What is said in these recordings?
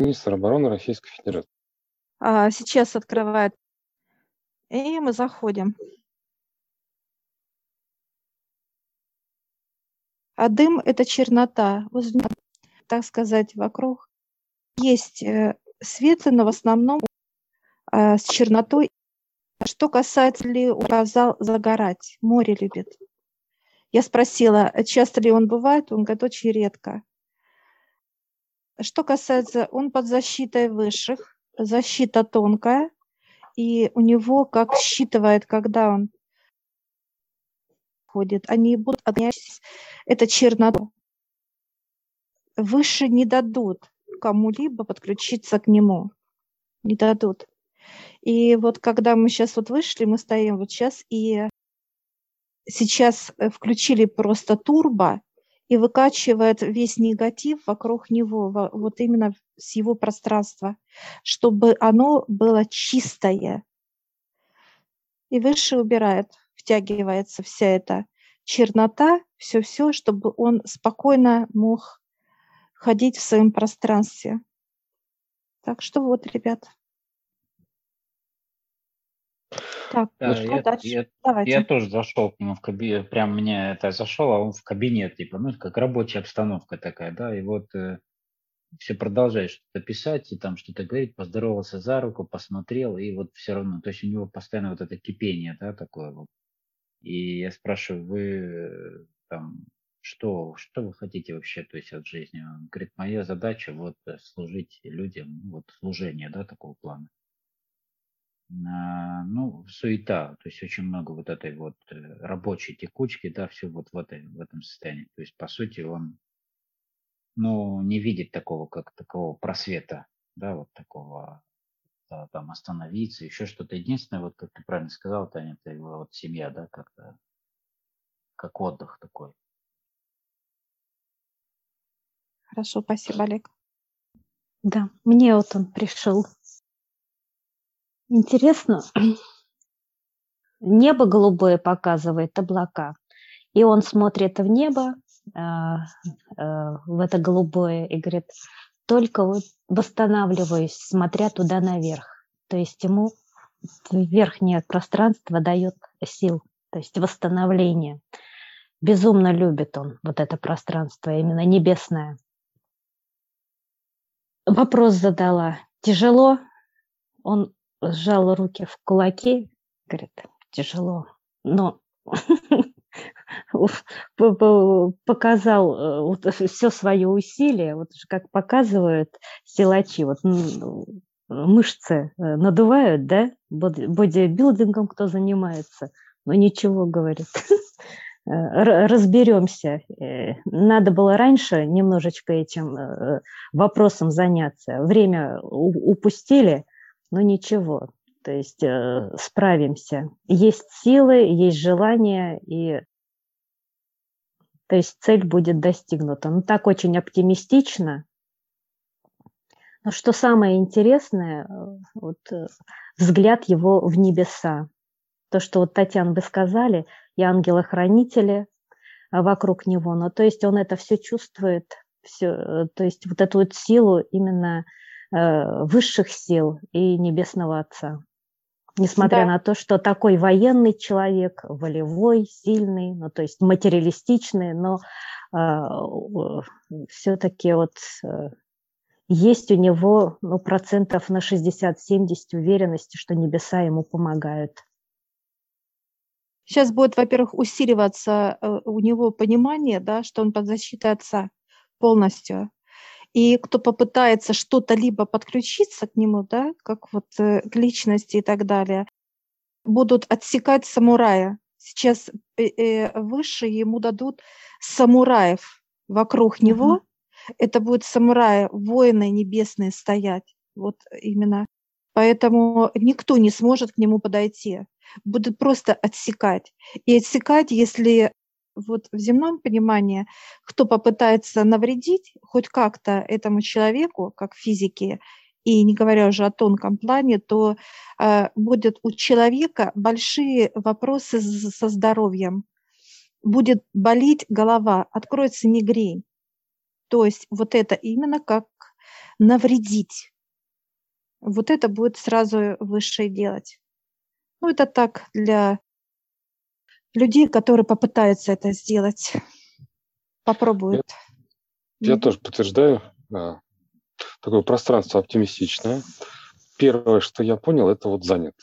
Министр обороны Российской Федерации. А, сейчас открывает. И мы заходим. А дым – это чернота. Так сказать, вокруг есть э, светлый, но в основном э, с чернотой. Что касается ли указал загорать, море любит. Я спросила, часто ли он бывает, он говорит, очень редко. Что касается, он под защитой высших, защита тонкая, и у него как считывает, когда он ходит, они будут отгонять это черноту. Выше не дадут кому-либо подключиться к нему. Не дадут. И вот когда мы сейчас вот вышли, мы стоим вот сейчас, и сейчас э, включили просто турбо, и выкачивает весь негатив вокруг него, вот именно с его пространства, чтобы оно было чистое. И выше убирает, втягивается вся эта чернота, все-все, чтобы он спокойно мог ходить в своем пространстве. Так что вот, ребят. Так, да, ну что я, дальше? Я, Давайте. я тоже зашел к нему в кабинет, прям мне это зашел, а он в кабинет, типа, ну, как рабочая обстановка такая, да, и вот э, все продолжает что-то писать и там что-то говорить, поздоровался за руку, посмотрел, и вот все равно, то есть у него постоянно вот это кипение, да, такое вот. И я спрашиваю, вы там, что, что вы хотите вообще, то есть от жизни? Он говорит, моя задача вот э, служить людям, вот служение, да, такого плана ну, суета, то есть очень много вот этой вот э, рабочей текучки, да, все вот в, этой, в этом состоянии. То есть, по сути, он, ну, не видит такого, как такого просвета, да, вот такого, да, там, остановиться, еще что-то. Единственное, вот как ты правильно сказал, Таня, это его вот семья, да, как-то, как отдых такой. Хорошо, спасибо, Олег. Да, мне вот он пришел Интересно, небо голубое показывает облака, и он смотрит в небо, а, а, в это голубое, и говорит, только вот восстанавливаюсь, смотря туда наверх. То есть ему верхнее пространство дает сил, то есть восстановление. Безумно любит он вот это пространство, именно небесное. Вопрос задала. Тяжело? Он сжал руки в кулаки, говорит, тяжело, но показал э, все свое усилие, вот как показывают силачи, вот мышцы э, надувают, да, бодибилдингом кто занимается, но ничего, говорит, э, разберемся. Надо было раньше немножечко этим вопросом заняться. Время упустили, но ничего, то есть э, справимся. Есть силы, есть желание, и то есть цель будет достигнута. Ну так очень оптимистично. Но что самое интересное, э, вот э, взгляд его в небеса. То, что вот Татьяна вы сказали, и ангелы-хранители а, вокруг него. Но то есть он это все чувствует, все, э, то есть вот эту вот силу именно высших сил и Небесного Отца. Несмотря да. на то, что такой военный человек, волевой, сильный, ну, то есть материалистичный, но э, все-таки вот э, есть у него ну, процентов на 60-70 уверенности, что небеса ему помогают. Сейчас будет, во-первых, усиливаться э, у него понимание, да, что он под защитой отца полностью. И кто попытается что-то либо подключиться к нему, да, как вот э, к личности и так далее, будут отсекать самурая. Сейчас э, э, выше ему дадут самураев вокруг него. Mm-hmm. Это будут самураи, воины небесные стоять. Вот именно. Поэтому никто не сможет к нему подойти. Будут просто отсекать. И отсекать, если вот в земном понимании, кто попытается навредить хоть как-то этому человеку, как физике, и не говоря уже о тонком плане, то э, будет у человека большие вопросы со здоровьем. Будет болеть голова, откроется мигрень. То есть вот это именно как навредить. Вот это будет сразу высшее делать. Ну, это так для людей, которые попытаются это сделать, попробуют. Я, я тоже подтверждаю. А, такое пространство оптимистичное. Первое, что я понял, это вот занят.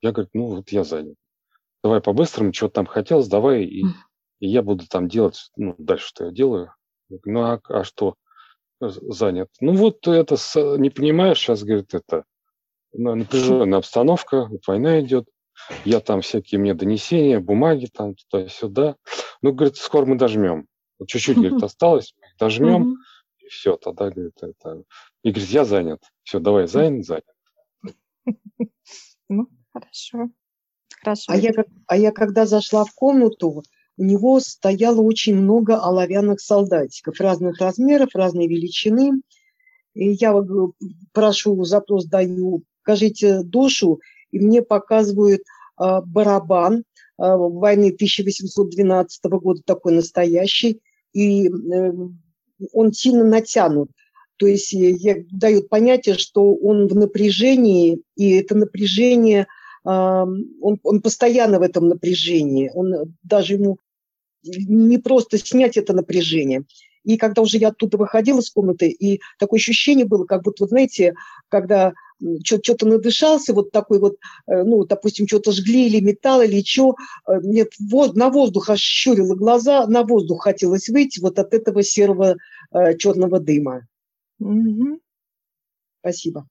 Я говорю, ну вот я занят. Давай по-быстрому, что там хотелось, давай, и, и я буду там делать, ну, дальше, что я делаю. Ну, а, а что занят? Ну, вот это, не понимаешь, сейчас, говорит, это напряженная обстановка, вот война идет, я там всякие мне донесения, бумаги там туда-сюда. Ну, говорит, скоро мы дожмем. Вот чуть-чуть, говорит, осталось, мы дожмем, и все, тогда, говорит, это... И говорит, я занят. Все, давай, занят, занят. Ну, хорошо. Хорошо. А я, а я когда зашла в комнату, у него стояло очень много оловянных солдатиков разных размеров, разной величины. И я прошу, запрос даю, покажите душу, и мне показывают э, барабан э, войны 1812 года, такой настоящий, и э, он сильно натянут. То есть дают понятие, что он в напряжении, и это напряжение, э, он, он постоянно в этом напряжении. Он даже ему не просто снять это напряжение. И когда уже я оттуда выходила из комнаты, и такое ощущение было, как будто, вот знаете, когда что-то надышался, вот такой вот, э, ну, допустим, что-то жгли или металл, или что, э, мне на воздух аж щурило глаза, на воздух хотелось выйти вот от этого серого э, черного дыма. Угу. Спасибо.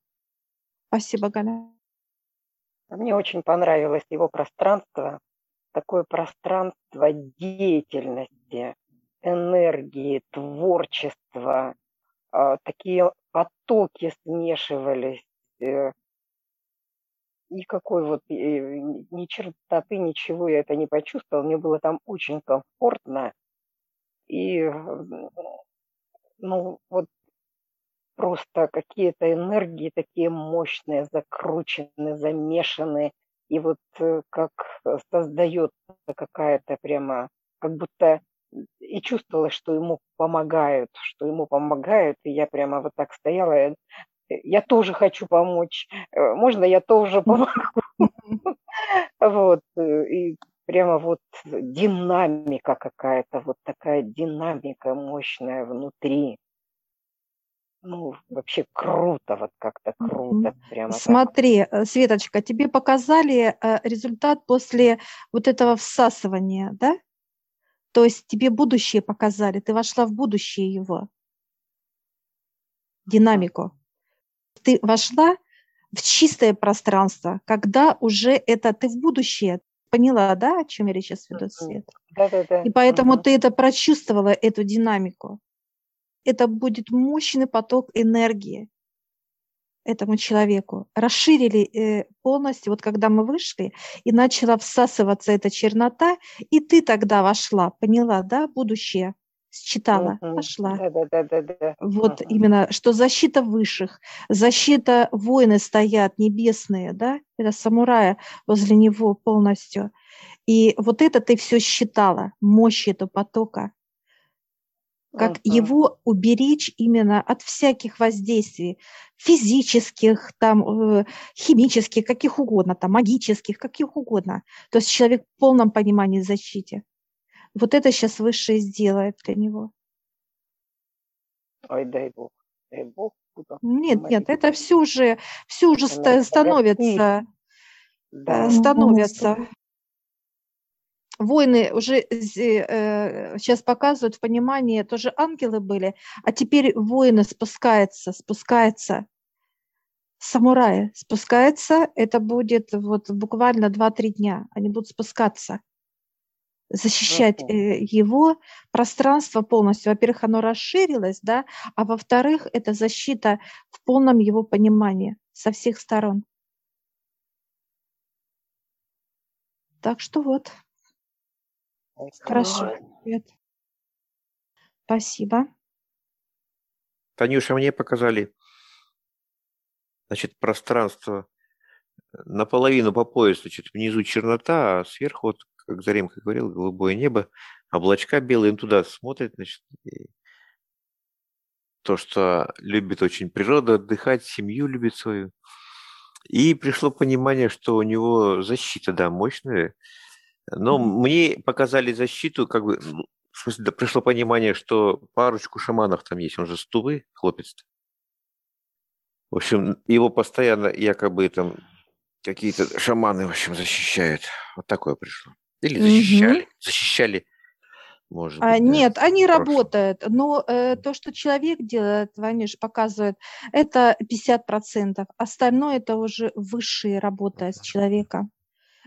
Спасибо, Галя. Мне очень понравилось его пространство, такое пространство деятельности, энергии, творчества, а, такие потоки смешивались, э, никакой вот ни черноты, ничего я это не почувствовала. Мне было там очень комфортно. И, ну, вот просто какие-то энергии такие мощные, закрученные, замешанные. И вот э, как создается какая-то прямо, как будто и чувствовала, что ему помогают, что ему помогают, и я прямо вот так стояла, я тоже хочу помочь, э, можно я тоже помогу? Вот, э, и прямо вот динамика какая-то, вот такая динамика мощная внутри. Ну, вообще круто, вот как-то круто. Прямо Смотри, так. Э, Светочка, тебе показали результат после вот этого всасывания, да? То есть тебе будущее показали, ты вошла в будущее его, динамику. Ты вошла в чистое пространство, когда уже это ты в будущее. Поняла, да, о чем я сейчас веду, Свет? Да, да, да. И поэтому угу. ты это прочувствовала, эту динамику. Это будет мощный поток энергии этому человеку, расширили э, полностью, вот когда мы вышли, и начала всасываться эта чернота, и ты тогда вошла, поняла, да, будущее, считала, uh-huh. пошла. Да, да, да, да, да. Вот uh-huh. именно, что защита высших, защита воины стоят небесные, да, это самурая возле него полностью. И вот это ты все считала, мощь этого потока как uh-huh. его уберечь именно от всяких воздействий физических, там, э, химических, каких угодно, там, магических, каких угодно. То есть человек в полном понимании защите. Вот это сейчас высшее сделает для него. Ой, дай Бог, дай Бог. Нет, нет, это все уже, все уже становится, да. Э, становится войны уже э, сейчас показывают в понимании, тоже ангелы были, а теперь воины спускаются, спускаются, самураи спускаются, это будет вот буквально 2-3 дня, они будут спускаться, защищать э, его пространство полностью. Во-первых, оно расширилось, да, а во-вторых, это защита в полном его понимании со всех сторон. Так что вот. Хорошо. Привет. Спасибо. Танюша, мне показали, значит, пространство э, наполовину по пояс, значит, внизу чернота, а сверху, вот, как Заремка говорил, голубое небо, облачка белые, он туда смотрит, значит, то, что любит очень природу, отдыхать, семью любит свою. И пришло понимание, что у него защита, да, мощная. Но мне показали защиту, как бы, в смысле, да, пришло понимание, что парочку шаманов там есть. Он же стувы, хлопец. -то. В общем, его постоянно якобы там какие-то шаманы, в общем, защищают. Вот такое пришло. Или защищали. Угу. Защищали, может а, быть. Нет, они работают. Но э, то, что человек делает, Ваниш показывает, это 50%. Остальное это уже высшая работа с человека.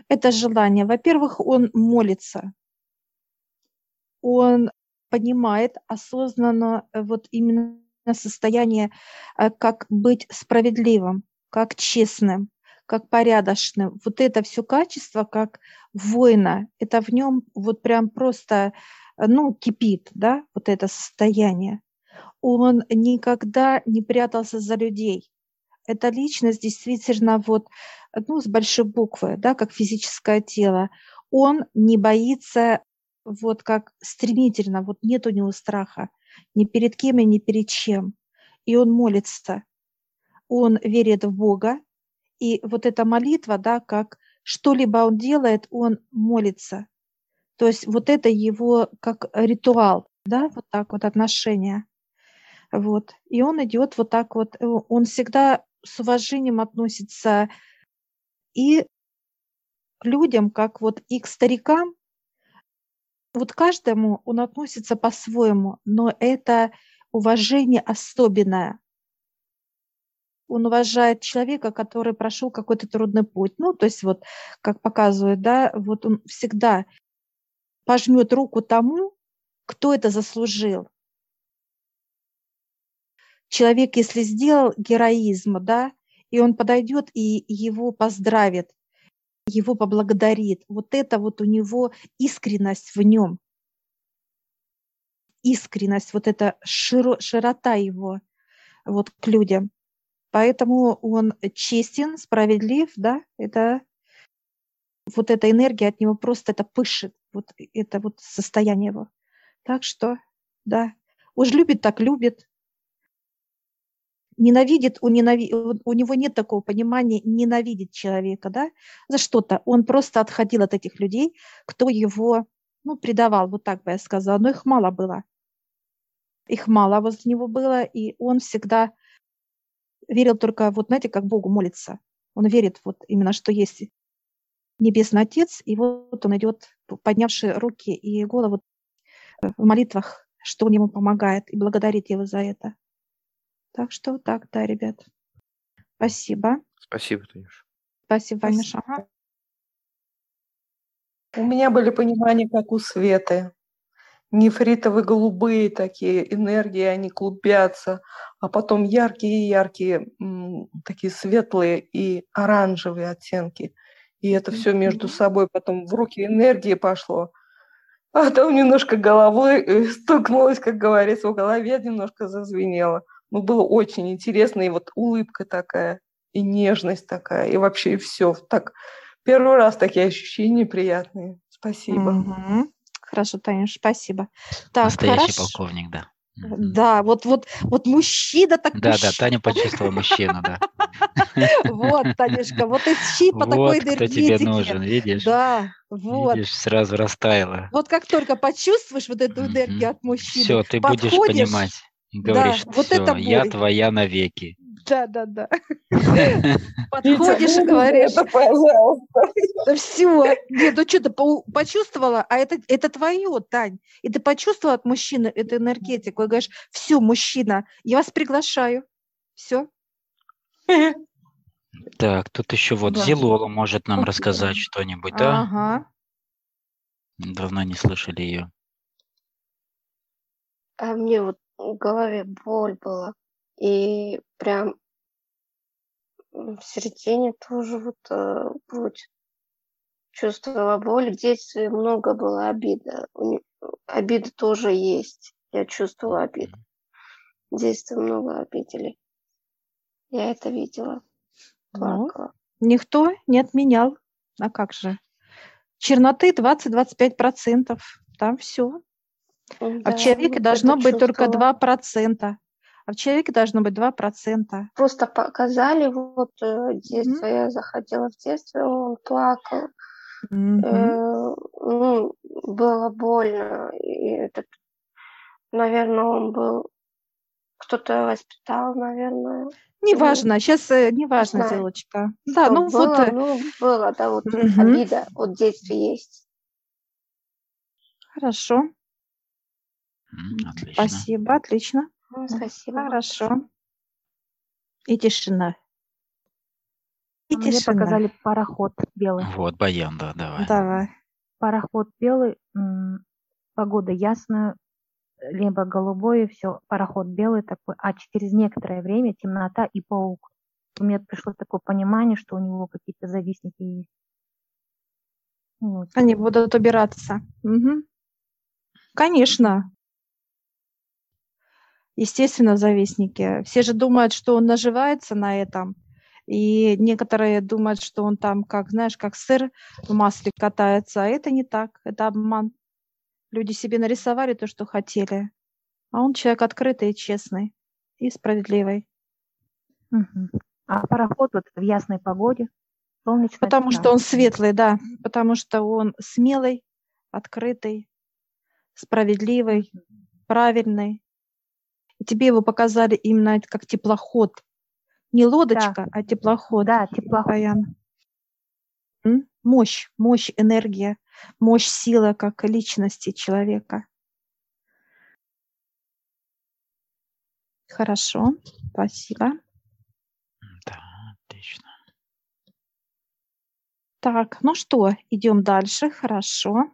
Это желание. Во-первых, он молится. Он понимает осознанно э, вот именно состояние, э, как быть справедливым, как честным, как порядочным. Вот это все качество, как воина, это в нем вот прям просто, э, ну, кипит, да, вот это состояние. Он никогда не прятался за людей. Эта личность действительно вот, ну, с большой буквы, да, как физическое тело. Он не боится вот как стремительно, вот нет у него страха ни перед кем и ни перед чем. И он молится. Он верит в Бога. И вот эта молитва, да, как что-либо он делает, он молится. То есть вот это его как ритуал, да, вот так вот отношения. Вот. И он идет вот так вот, э, он всегда с уважением относится и людям, как вот и к старикам, вот каждому он относится по-своему, но это уважение особенное. Он уважает человека, который прошел какой-то трудный путь. Ну, то есть вот, как показывает, да, вот он всегда пожмет руку тому, кто это заслужил. Человек, если сделал героизм, да, и он подойдет и его поздравит, его поблагодарит. Вот это вот у него искренность в нем. Искренность, вот эта широ, широта его вот к людям. Поэтому он честен, справедлив, да, это вот эта энергия от него просто это пышет, вот это вот состояние его. Так что, да, уж любит, так любит, ненавидит, у, ненави... у него нет такого понимания ненавидеть человека, да, за что-то. Он просто отходил от этих людей, кто его, ну, предавал, вот так бы я сказала, но их мало было. Их мало возле него было, и он всегда верил только, вот знаете, как Богу молится. Он верит вот именно, что есть Небесный Отец, и вот он идет, поднявший руки и голову в молитвах, что он ему помогает, и благодарит его за это. Так что так, да, ребят. Спасибо. Спасибо, Танюша. Спасибо, Миша. Ага. У меня были понимания, как у Светы. Нефритовые голубые такие энергии, они клубятся, а потом яркие-яркие, такие светлые и оранжевые оттенки. И это все между собой потом в руки энергии пошло. А там немножко головой э, стукнулось, как говорится, в голове немножко зазвенело. Ну, было очень интересно, и вот улыбка такая, и нежность такая, и вообще и все. Так, первый раз такие ощущения приятные. Спасибо. Угу. Хорошо, Танюш, спасибо. Так, Настоящий хорошо. полковник, да. Да, вот, вот, вот мужчина так Да, мужчина. да, Таня почувствовала мужчину, да. Вот, Танюшка, вот ищи по такой энергетике. кто тебе нужен, видишь? Да, вот. Видишь, сразу растаяла. Вот как только почувствуешь вот эту энергию от мужчины, Все, ты будешь понимать. Говоришь, да, вот все, это я твоя навеки. Да, да, да. Подходишь и говоришь. Это, пожалуйста. Да все. Нет, ну что, ты почувствовала, а это, это твое, Тань. И ты почувствовала от мужчины эту энергетику. И говоришь, все, мужчина, я вас приглашаю. Все. Так, тут еще вот да. Зилола может нам рассказать что-нибудь, да? Ага. Давно не слышали ее. А мне вот голове боль была. И прям в середине тоже вот, э, вот чувствовала боль. В детстве много было обида. Обида тоже есть. Я чувствовала обиду. В детстве много обидели. Я это видела. Ну, никто не отменял. А как же? Черноты 20-25%. Там все. Да, а в человеке должно быть только 2%. а в человеке должно быть 2%. Просто показали, вот э, детство, mm-hmm. я заходила в детство, он плакал. Mm-hmm. Э, ну, было больно. И этот, наверное, он был кто-то воспитал, наверное. Неважно, сейчас э, неважно, Зелочка. Да, ну было, вот... Э, ну, было, да, вот угу. обида от детства есть. Хорошо. Отлично. Спасибо, отлично. Ну, спасибо. Хорошо. И тишина. И Мне тишина. показали пароход белый. Вот, Баян, да, давай. Давай. Пароход белый, погода ясная, либо голубой, все, пароход белый такой, а через некоторое время темнота и паук. У меня пришло такое понимание, что у него какие-то завистники есть. Вот. Они будут убираться. Угу. Конечно. Естественно, завистники. Все же думают, что он наживается на этом. И некоторые думают, что он там, как, знаешь, как сыр в масле катается. А это не так, это обман. Люди себе нарисовали то, что хотели. А он человек открытый и честный. И справедливый. Угу. А пароход вот в ясной погоде? Солнечная Потому что он светлый, да. Потому что он смелый, открытый, справедливый, правильный. И тебе его показали именно как теплоход. Не лодочка, да. а теплоход. Да, теплоход. Баян. Мощь, мощь, энергия мощь, сила как личности человека. Хорошо, спасибо. Да, отлично. Так, ну что, идем дальше, хорошо.